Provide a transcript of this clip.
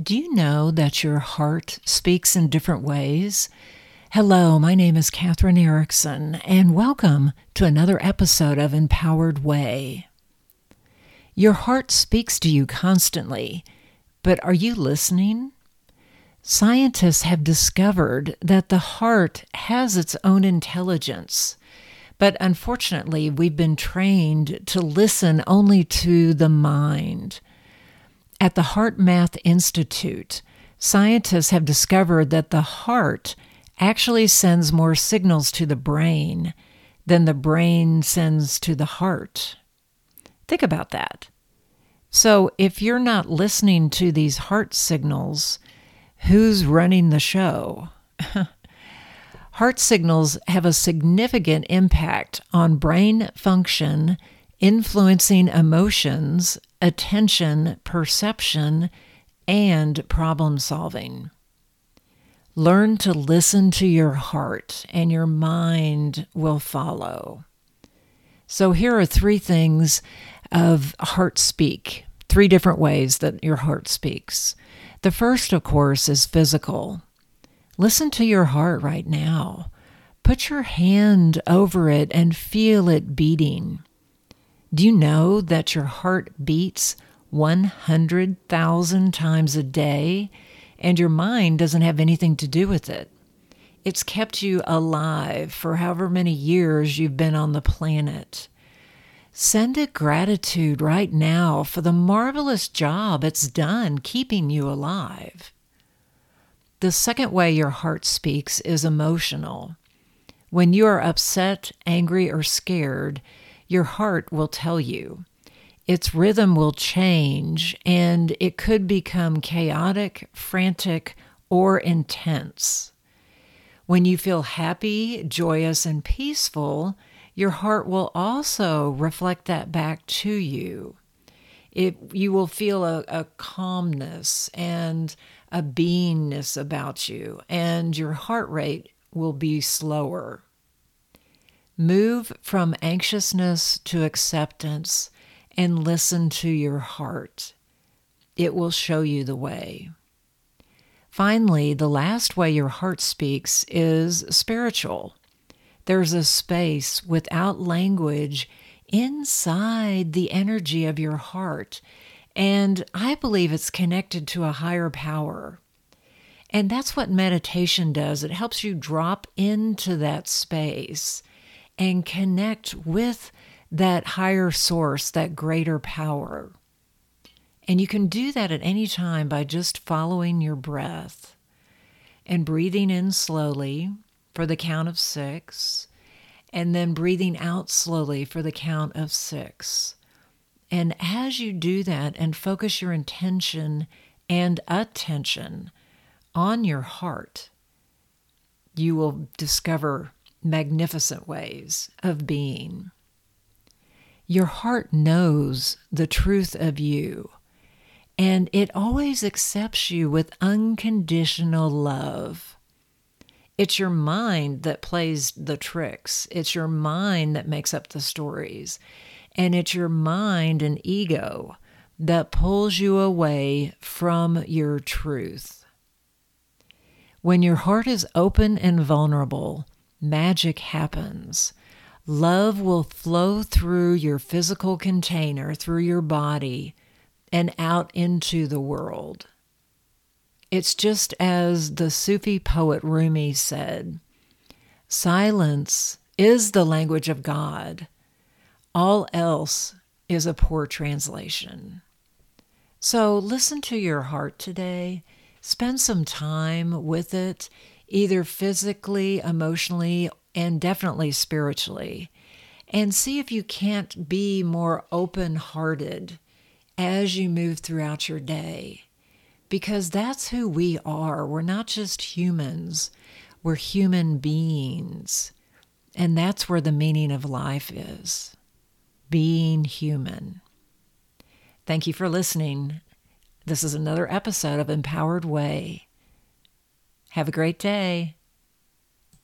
Do you know that your heart speaks in different ways? Hello, my name is Kathryn Eriksen, and welcome to another episode of Empowered Way. Your heart speaks to you constantly, but are you listening? Scientists have discovered that the heart has its own intelligence, but unfortunately, we've been trained to listen only to the mind. At the HeartMath Institute, scientists have discovered that the heart actually sends more signals to the brain than the brain sends to the heart. Think about that. So, if you're not listening to these heart signals, who's running the show? heart signals have a significant impact on brain function, influencing emotions attention, perception, and problem solving. Learn to listen to your heart, and your mind will follow. So, here are three things of heart speak, three different ways that your heart speaks. The first, of course, is physical. Listen to your heart right now. Put your hand over it and feel it beating. Do you know that your heart beats 100,000 times a day and your mind doesn't have anything to do with it? It's kept you alive for however many years you've been on the planet. Send it gratitude right now for the marvelous job it's done keeping you alive. The second way your heart speaks is emotional. When you are upset, angry, or scared, your heart will tell you. Its rhythm will change and it could become chaotic, frantic, or intense. When you feel happy, joyous, and peaceful, your heart will also reflect that back to you. It, you will feel a, a calmness and a beingness about you, and your heart rate will be slower. Move from anxiousness to acceptance and listen to your heart. It will show you the way. Finally, the last way your heart speaks is spiritual. There's a space without language inside the energy of your heart, and I believe it's connected to a higher power. And that's what meditation does. It helps you drop into that space and connect with that higher source, that greater power. And you can do that at any time by just following your breath and breathing in slowly for the count of six, and then breathing out slowly for the count of six. And as you do that and focus your intention and attention on your heart, you will discover magnificent ways of being. Your heart knows the truth of you, and it always accepts you with unconditional love. It's your mind that plays the tricks. It's your mind that makes up the stories. And it's your mind and ego that pulls you away from your truth. When your heart is open and vulnerable, magic happens. Love will flow through your physical container, through your body, and out into the world. It's just as the Sufi poet Rumi said silence is the language of God, all else is a poor translation. So listen to your heart today. Spend some time with it either physically, emotionally, and definitely spiritually. And see if you can't be more open hearted as you move throughout your day. Because that's who we are. We're not just humans, we're human beings. And that's where the meaning of life is being human. Thank you for listening. This is another episode of Empowered Way. Have a great day.